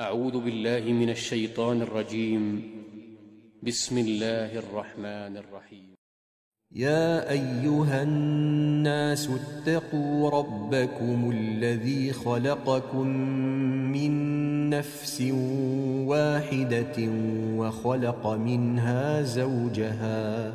أعوذ بالله من الشيطان الرجيم. بسم الله الرحمن الرحيم. يا أيها الناس اتقوا ربكم الذي خلقكم من نفس واحدة وخلق منها زوجها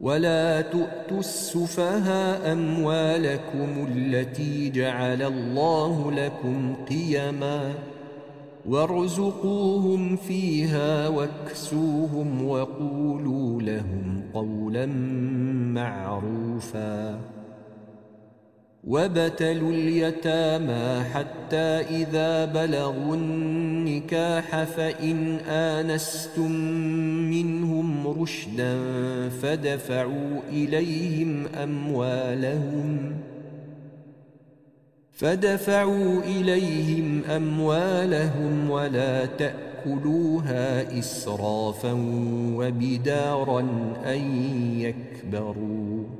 ولا تؤتوا السفهاء اموالكم التي جعل الله لكم قيما وارزقوهم فيها واكسوهم وقولوا لهم قولا معروفا وابتلوا اليتامى حتى اذا بلغوا النكاح فان انستم منهم رشدا فدفعوا اليهم اموالهم فدفعوا اليهم اموالهم ولا تاكلوها اسرافا وبدارا ان يكبروا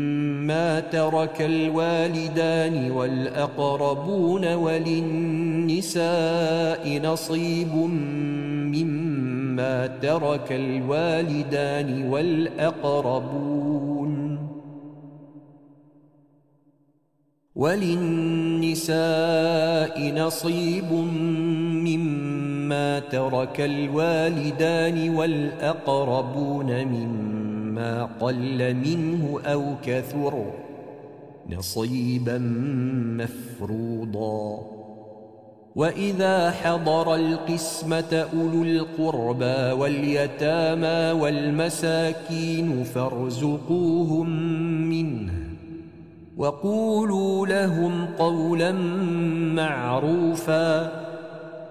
ترك الوالدان والأقربون وللنساء نصيب مما ترك الوالدان والأقربون وللنساء نصيب مما ترك الوالدان والأقربون مما قل منه أو كثر نصيبا مفروضا. وإذا حضر القسمة أولو القربى واليتامى والمساكين فارزقوهم منه وقولوا لهم قولا معروفا.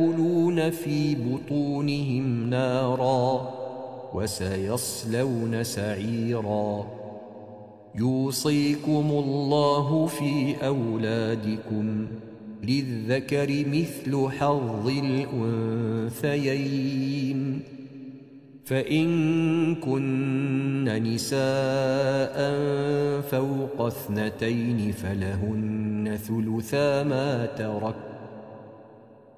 ياكلون في بطونهم نارا وسيصلون سعيرا. يوصيكم الله في أولادكم للذكر مثل حظ الأنثيين. فإن كن نساء فوق اثنتين فلهن ثلثا ما ترك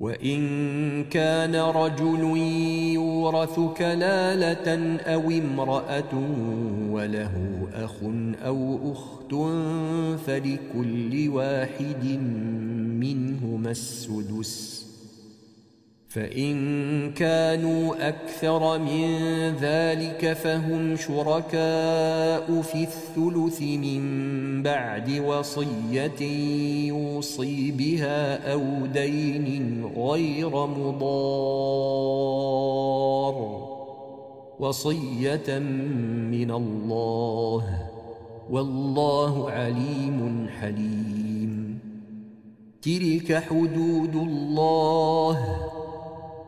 وإن كان رجل يورث كلالة أو امرأة وله أخ أو أخت فلكل واحد منهما السدس. فإن كانوا أكثر من ذلك فهم شركاء في الثلث من بعد وصية يوصي بها أو دين غير مضار. وصية من الله. والله عليم حليم. تلك حدود الله.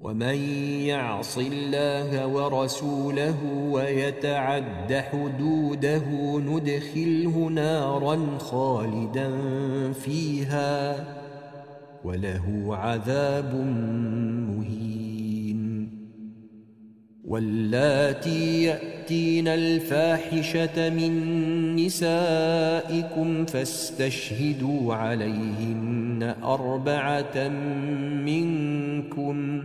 ومن يعص الله ورسوله ويتعد حدوده ندخله نارا خالدا فيها وله عذاب مهين. واللاتي يأتين الفاحشة من نسائكم فاستشهدوا عليهن أربعة منكم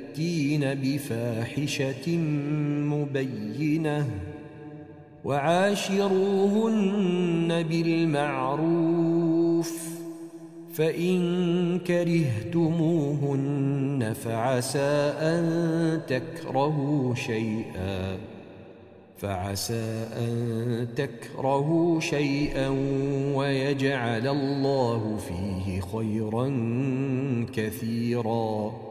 يأتين بفاحشة مبينة وعاشروهن بالمعروف فإن كرهتموهن فعسى أن تكرهوا شيئا فعسى أن تكرهوا شيئا ويجعل الله فيه خيرا كثيراً.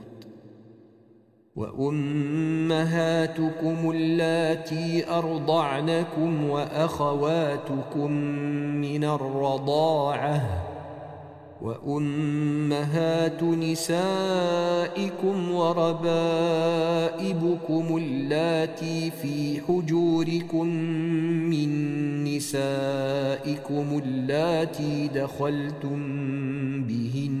وأمهاتكم اللاتي أرضعنكم وأخواتكم من الرضاعة وأمهات نسائكم وربائبكم اللاتي في حجوركم من نسائكم اللاتي دخلتم بهن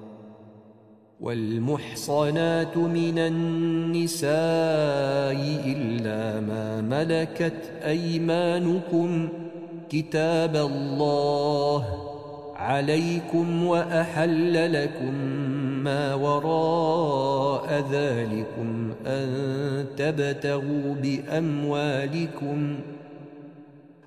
والمحصنات من النساء إلا ما ملكت أيمانكم كتاب الله عليكم وأحل لكم ما وراء ذلكم أن تبتغوا بأموالكم ۖ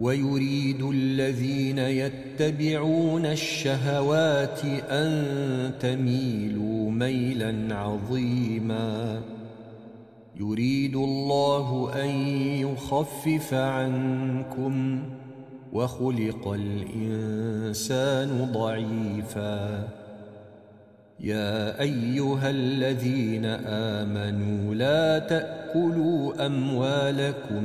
ويريد الذين يتبعون الشهوات أن تميلوا ميلا عظيما. يريد الله أن يخفف عنكم وخلق الإنسان ضعيفا. يا أيها الذين آمنوا لا تأكلوا أموالكم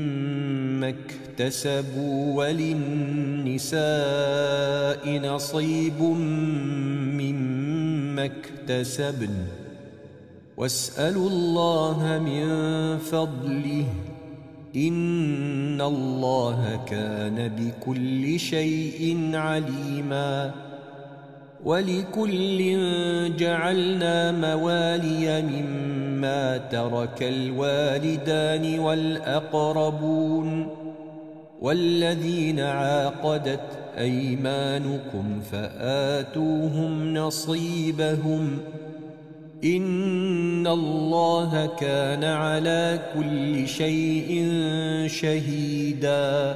اكتسبوا وللنساء نصيب مما اكتسبن. واسألوا الله من فضله. إن الله كان بكل شيء عليما. ولكل جعلنا موالي مما ترك الوالدان والأقربون والذين عاقدت أيمانكم فآتوهم نصيبهم إن الله كان على كل شيء شهيدا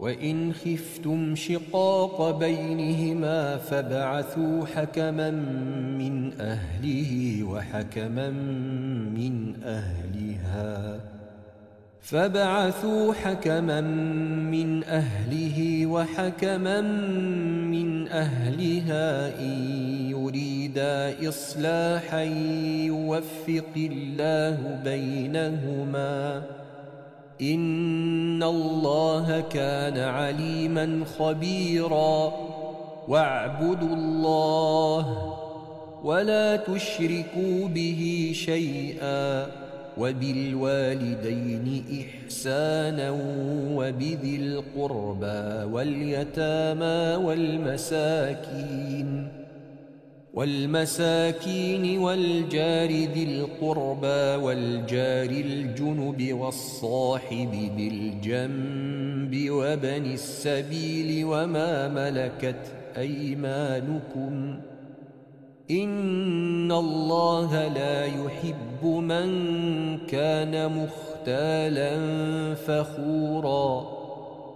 وإن خفتم شقاق بينهما فبعثوا حكما من أهله وحكما من أهلها. فبعثوا حكما من أهله وحكما من أهلها إن يريدا إصلاحا يوفق الله بينهما. إن الله كان عليما خبيرا واعبدوا الله ولا تشركوا به شيئا وبالوالدين إحسانا وبذي القربى واليتامى والمساكين والمساكين والجار ذي القربى والجار الجنب والصاحب بالجنب وبن السبيل وما ملكت أيمانكم ۖ إن الله لا يحب من كان مختالا فخورا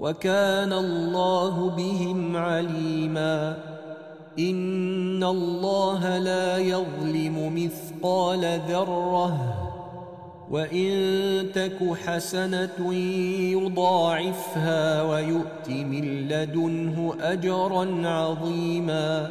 وكان الله بهم عليما. إن الله لا يظلم مثقال ذرة. وإن تك حسنة يضاعفها ويؤت من لدنه أجرا عظيما.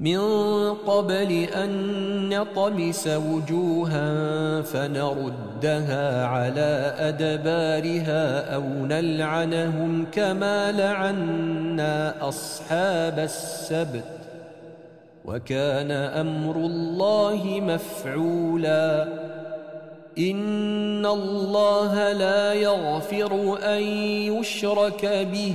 من قبل أن نطمس وجوها فنردها على أدبارها أو نلعنهم كما لعنا أصحاب السبت وكان أمر الله مفعولا. إن الله لا يغفر أن يشرك به.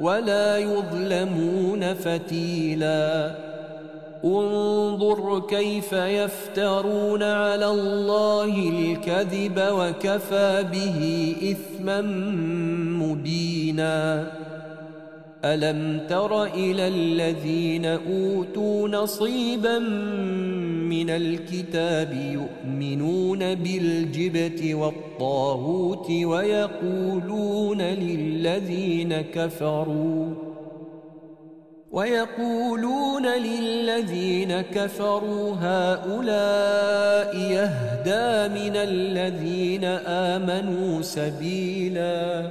ولا يظلمون فتيلا. انظر كيف يفترون على الله الكذب وكفى به إثما مبينا. ألم تر إلى الذين أوتوا نصيبا من الكتاب يؤمنون بالجبت والطاغوت ويقولون للذين كفروا ويقولون للذين كفروا هؤلاء يهدى من الذين آمنوا سبيلا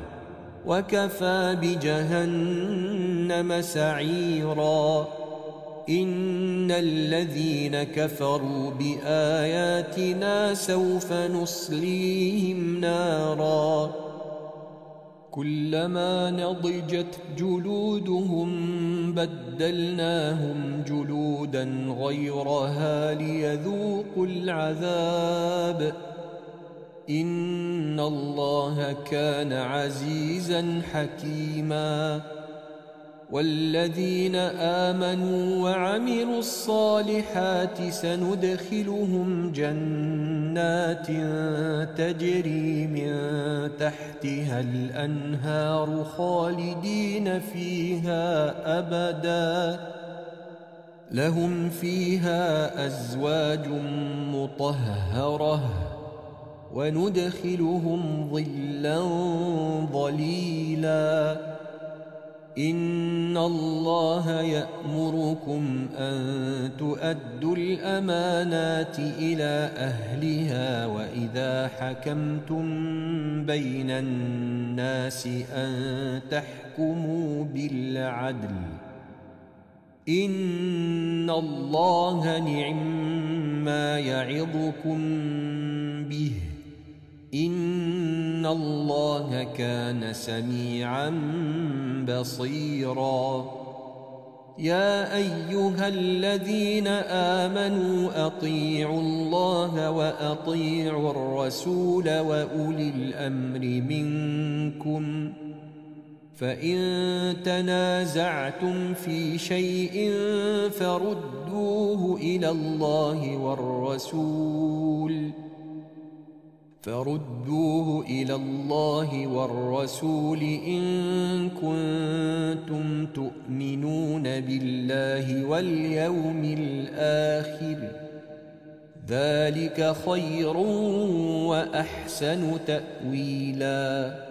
وكفى بجهنم سعيراً. إن الذين كفروا بآياتنا سوف نصليهم نارا. كلما نضجت جلودهم بدلناهم جلودا غيرها ليذوقوا العذاب. إن الله كان عزيزا حكيماً والذين آمنوا وعملوا الصالحات سندخلهم جنات تجري من تحتها الأنهار خالدين فيها أبدا لهم فيها أزواج مطهرة وندخلهم ظلا ظليلاً. إن الله يأمركم أن تؤدوا الأمانات إلى أهلها وإذا حكمتم بين الناس أن تحكموا بالعدل. إن الله نعم ما يعظكم به. إن الله كان سميعا بصيرا. يا أيها الذين آمنوا أطيعوا الله وأطيعوا الرسول وأولي الأمر منكم فإن تنازعتم في شيء فردوه إلى الله والرسول فردوه إلى الله والرسول إن كنتم تؤمنون بالله واليوم الآخر. ذلك خير وأحسن تأويلاً.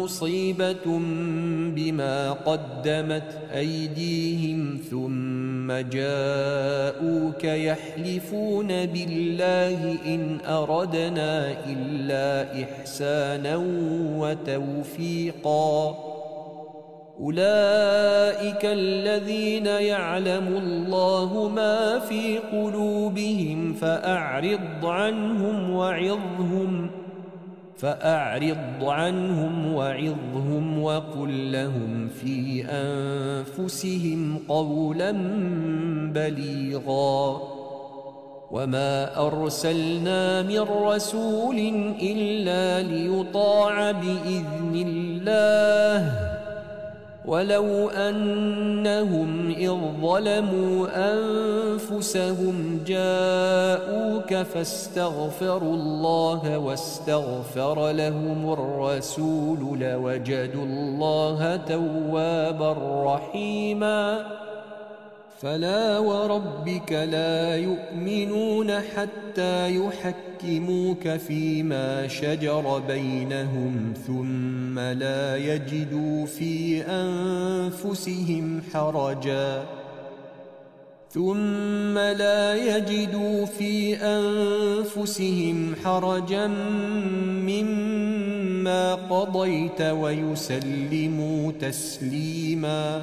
مصيبه بما قدمت ايديهم ثم جاءوك يحلفون بالله ان اردنا الا احسانا وتوفيقا أولئك الذين يعلم الله ما في قلوبهم فأعرض عنهم وعظهم فأعرض عنهم وعظهم وقل لهم في أنفسهم قولا بليغا. وما أرسلنا من رسول إلا ليطاع بإذن الله. ولو أنهم إذ ظلموا أنفسهم جاءوك فاستغفروا الله واستغفر لهم الرسول لوجدوا الله توابا رحيماً فلا وربك لا يؤمنون حتى يحكموك فيما شجر بينهم ثم لا يجدوا في أنفسهم حرجا. ثم لا يجدوا في أنفسهم حرجا مما قضيت ويسلموا تسليما.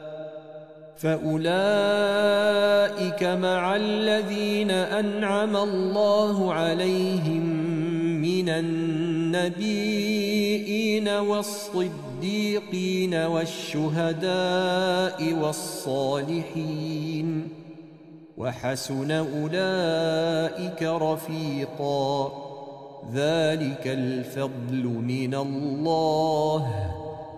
فأولئك مع الذين أنعم الله عليهم من النبيين والصديقين والشهداء والصالحين وحسن أولئك رفيقا ذلك الفضل من الله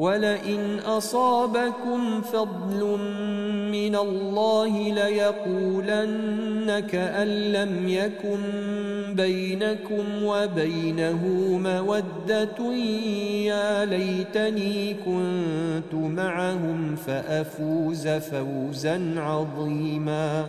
ولئن أصابكم فضل من الله ليقولن كأن لم يكن بينكم وبينه مودة يا ليتني كنت معهم فأفوز فوزا عظيماً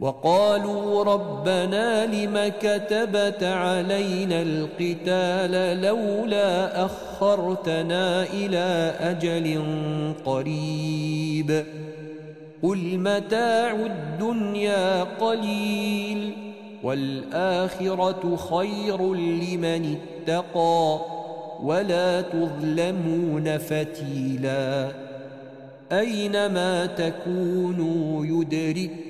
وقالوا ربنا لم كتبت علينا القتال لولا أخرتنا إلى أجل قريب قل متاع الدنيا قليل والآخرة خير لمن اتقى ولا تظلمون فتيلا أينما تكونوا يدرك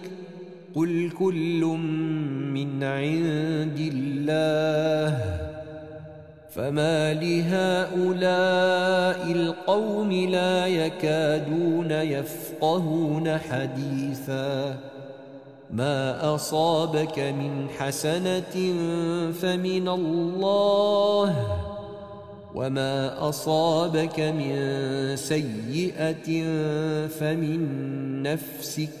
قل كل من عند الله فما لهؤلاء القوم لا يكادون يفقهون حديثا ما أصابك من حسنة فمن الله وما أصابك من سيئة فمن نفسك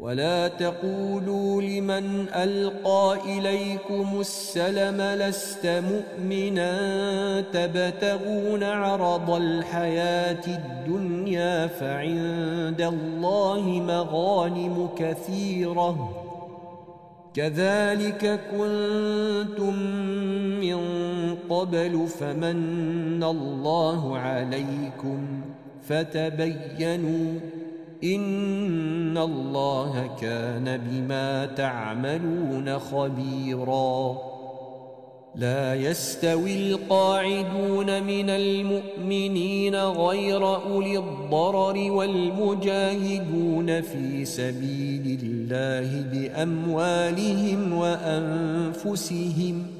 ولا تقولوا لمن القى اليكم السلم لست مؤمنا تبتغون عرض الحياة الدنيا فعند الله مغانم كثيره كذلك كنتم من قبل فمن الله عليكم فتبينوا إن الله كان بما تعملون خبيرا. لا يستوي القاعدون من المؤمنين غير أولي الضرر والمجاهدون في سبيل الله بأموالهم وأنفسهم ۖ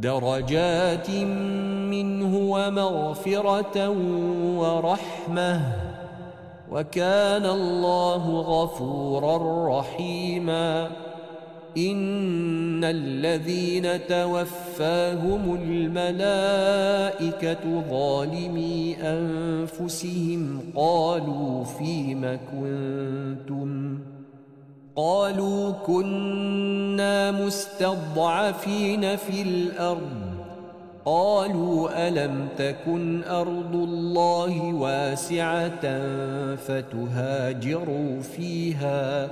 درجات منه ومغفرة ورحمة وكان الله غفورا رحيما إن الذين توفاهم الملائكة ظالمي أنفسهم قالوا فيم كنتم ؟ قالوا كنا مستضعفين في الأرض. قالوا ألم تكن أرض الله واسعة فتهاجروا فيها؟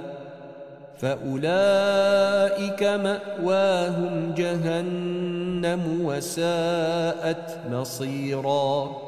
فأولئك مأواهم جهنم وساءت مصيرا.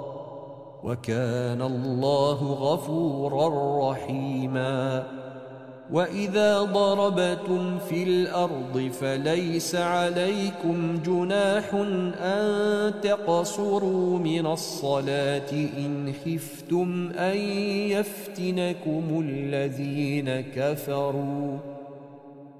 وكان الله غفورا رحيما. وإذا ضربتم في الأرض فليس عليكم جناح أن تقصروا من الصلاة إن خفتم أن يفتنكم الذين كفروا.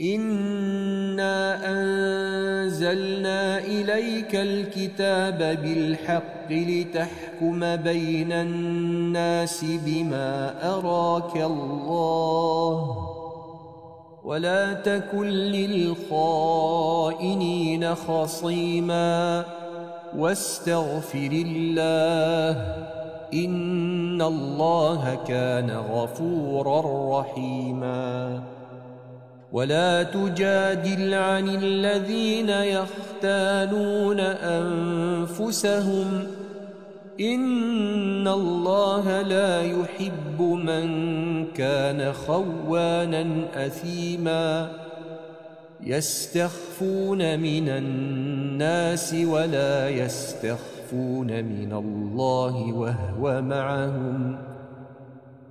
إنا أنزلنا إليك الكتاب بالحق لتحكم بين الناس بما أراك الله ولا تكن للخائنين خصيما واستغفر الله إن الله كان غفورا رحيماً ولا تجادل عن الذين يختانون أنفسهم. إن الله لا يحب من كان خوانا أثيما. يستخفون من الناس ولا يستخفون من الله وهو معهم ۖ.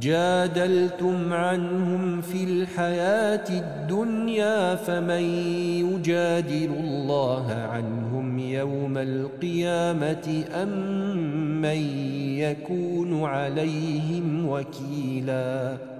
جادلتم عنهم في الحياة الدنيا فمن يجادل الله عنهم يوم القيامة أم من يكون عليهم وكيلاً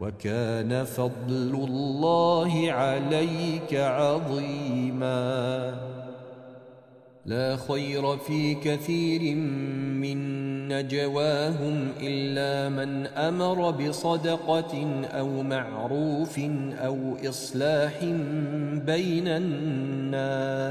وكان فضل الله عليك عظيما. لا خير في كثير من نجواهم إلا من أمر بصدقة أو معروف أو إصلاح بين الناس.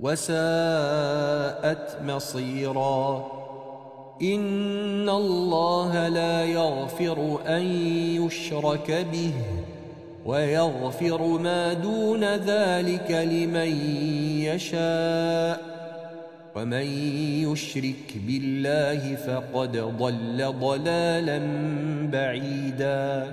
وساءت مصيرا. إن الله لا يغفر أن يشرك به ويغفر ما دون ذلك لمن يشاء. ومن يشرك بالله فقد ضل ضلالا بعيدا.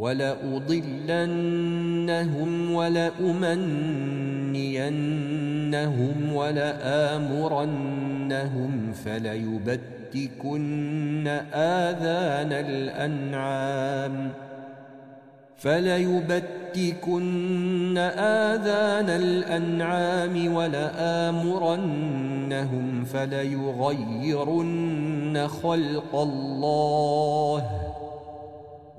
ولأضلنهم ولأمنينهم ولآمرنهم فليبتكن آذان الأنعام فليبتكن آذان الأنعام ولآمرنهم فليغيرن خلق الله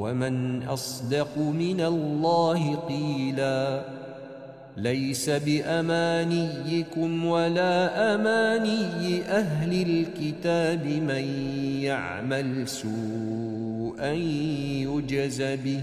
ومن أصدق من الله قيلا ليس بأمانيكم ولا أماني أهل الكتاب من يعمل سوءا يجز به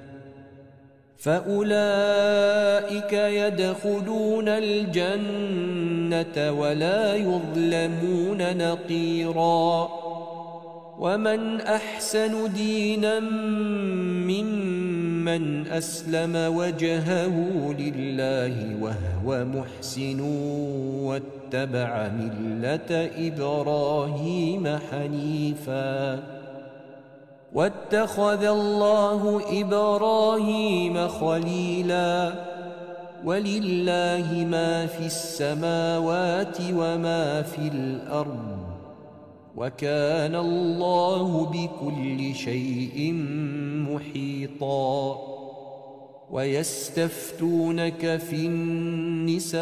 فاولئك يدخلون الجنه ولا يظلمون نقيرا ومن أحسن دينا ممن أسلم وجهه لله وهو محسن واتبع ملة إبراهيم حنيفا واتخذ الله إبراهيم خليلا ولله ما في السماوات وما في الأرض وكان الله بكل شيء محيطا ويستفتونك في النساء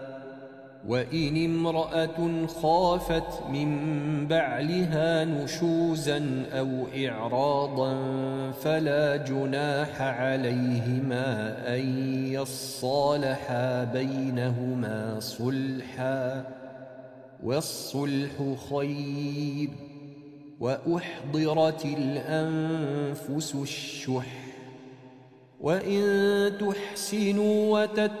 وإن امرأة خافت من بعلها نشوزا أو إعراضا فلا جناح عليهما أن يصالحا بينهما صلحا والصلح خير وأحضرت الأنفس الشح وإن تحسنوا وتتقوا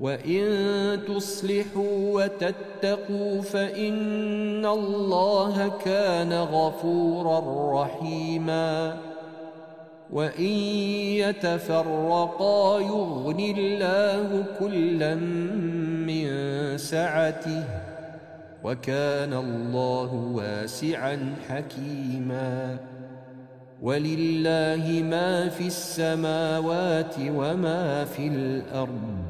وإن تصلحوا وتتقوا فإن الله كان غفورا رحيما وإن يتفرقا يغن الله كلا من سعته وكان الله واسعا حكيما ولله ما في السماوات وما في الأرض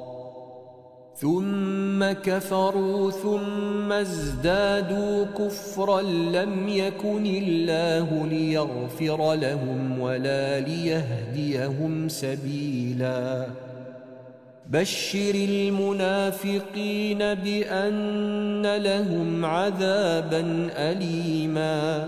ثم كفروا ثم ازدادوا كفرا لم يكن الله ليغفر لهم ولا ليهديهم سبيلا. بشر المنافقين بأن لهم عذابا اليما.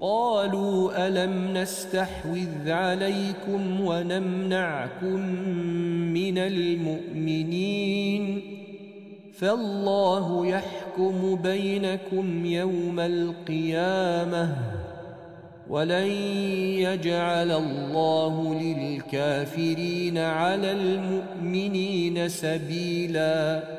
قالوا ألم نستحوذ عليكم ونمنعكم من المؤمنين فالله يحكم بينكم يوم القيامة ولن يجعل الله للكافرين على المؤمنين سبيلاً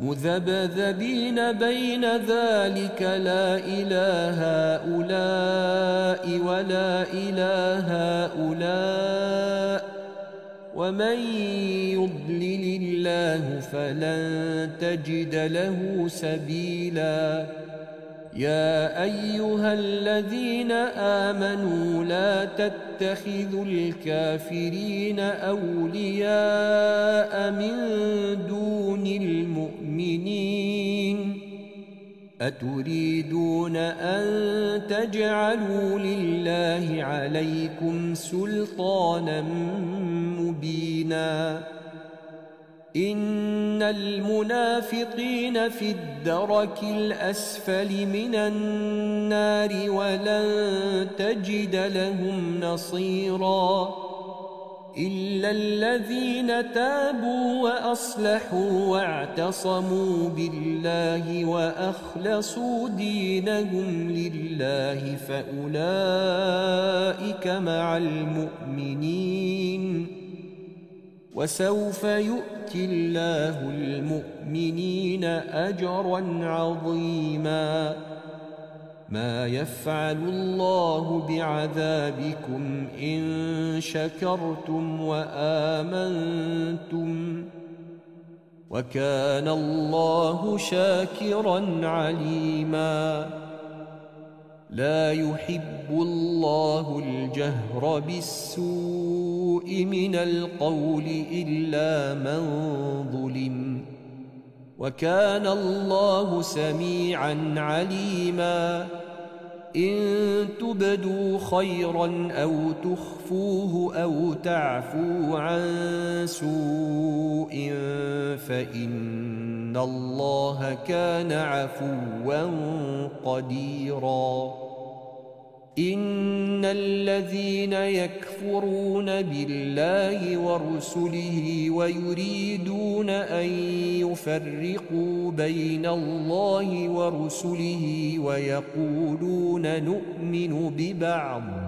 مذبذبين بين ذلك لا إله هؤلاء ولا إله هؤلاء ومن يضلل الله فلن تجد له سبيلاً يا أيها الذين آمنوا لا تتخذوا الكافرين أولياء من دون المؤمنين أتريدون أن تجعلوا لله عليكم سلطانا مبينا إن المنافقين في الدرك الأسفل من النار ولن تجد لهم نصيرا إلا الذين تابوا وأصلحوا واعتصموا بالله وأخلصوا دينهم لله فأولئك مع المؤمنين وسوف يؤتي الله المؤمنين أجرا عظيما. ما يفعل الله بعذابكم إن شكرتم وآمنتم وكان الله شاكرا عليما. لا يحب الله الجهر بالسوء من القول إلا من ظلم وكان الله سميعا عليما. إن تبدوا خيرا أو تخفوه أو تعفوا عن سوء فإن الله كان عفوا قديرا. إن الذين يكفرون بالله ورسله ويريدون أن يفرقوا بين الله ورسله ويقولون نؤمن ببعض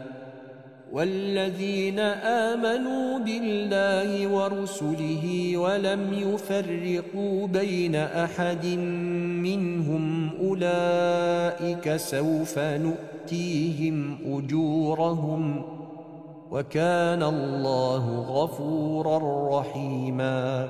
والذين آمنوا بالله ورسله ولم يفرقوا بين أحد منهم أولئك سوف نؤتيهم أجورهم وكان الله غفورا رحيماً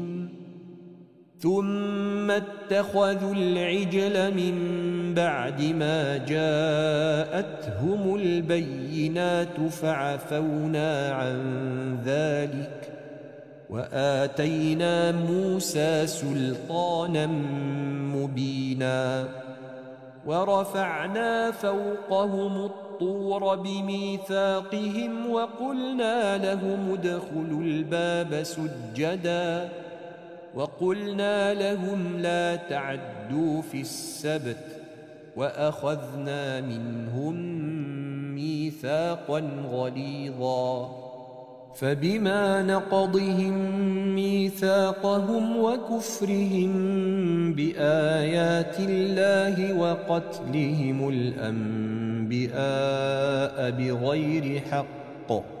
ۖ ثم اتخذوا العجل من بعد ما جاءتهم البينات فعفونا عن ذلك وآتينا موسى سلطانا مبينا ورفعنا فوقهم الطور بميثاقهم وقلنا لهم ادخلوا الباب سجداً وقلنا لهم لا تعدوا في السبت وأخذنا منهم ميثاقا غليظا. فبما نقضهم ميثاقهم وكفرهم بآيات الله وقتلهم الأنبياء بغير حق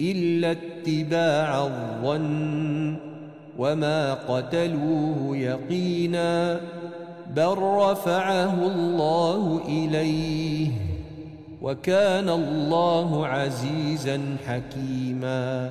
إلا اتباع الظن وما قتلوه يقينا بل رفعه الله إليه وكان الله عزيزا حكيما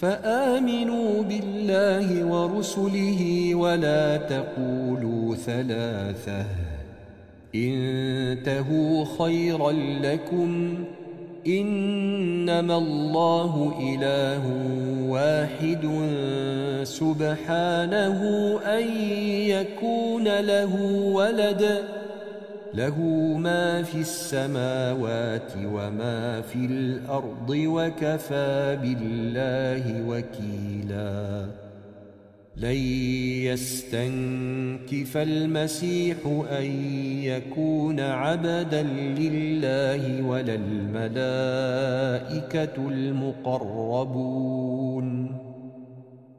فآمنوا بالله ورسله ولا تقولوا ثلاثة. انتهوا خيرا لكم. إنما الله إله واحد سبحانه أن يكون له ولد. له ما في السماوات وما في الأرض وكفى بالله وكيلا. لن يستنكف المسيح أن يكون عبدا لله ولا الملائكة المقربون.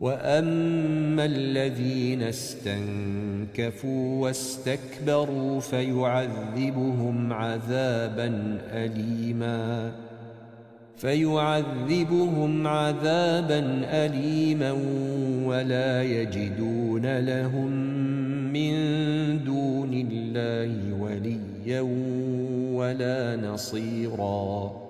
واما الذين استنكفوا واستكبروا فيعذبهم عذابا اليما فيعذبهم عذابا اليما ولا يجدون لهم من دون الله وليا ولا نصيرا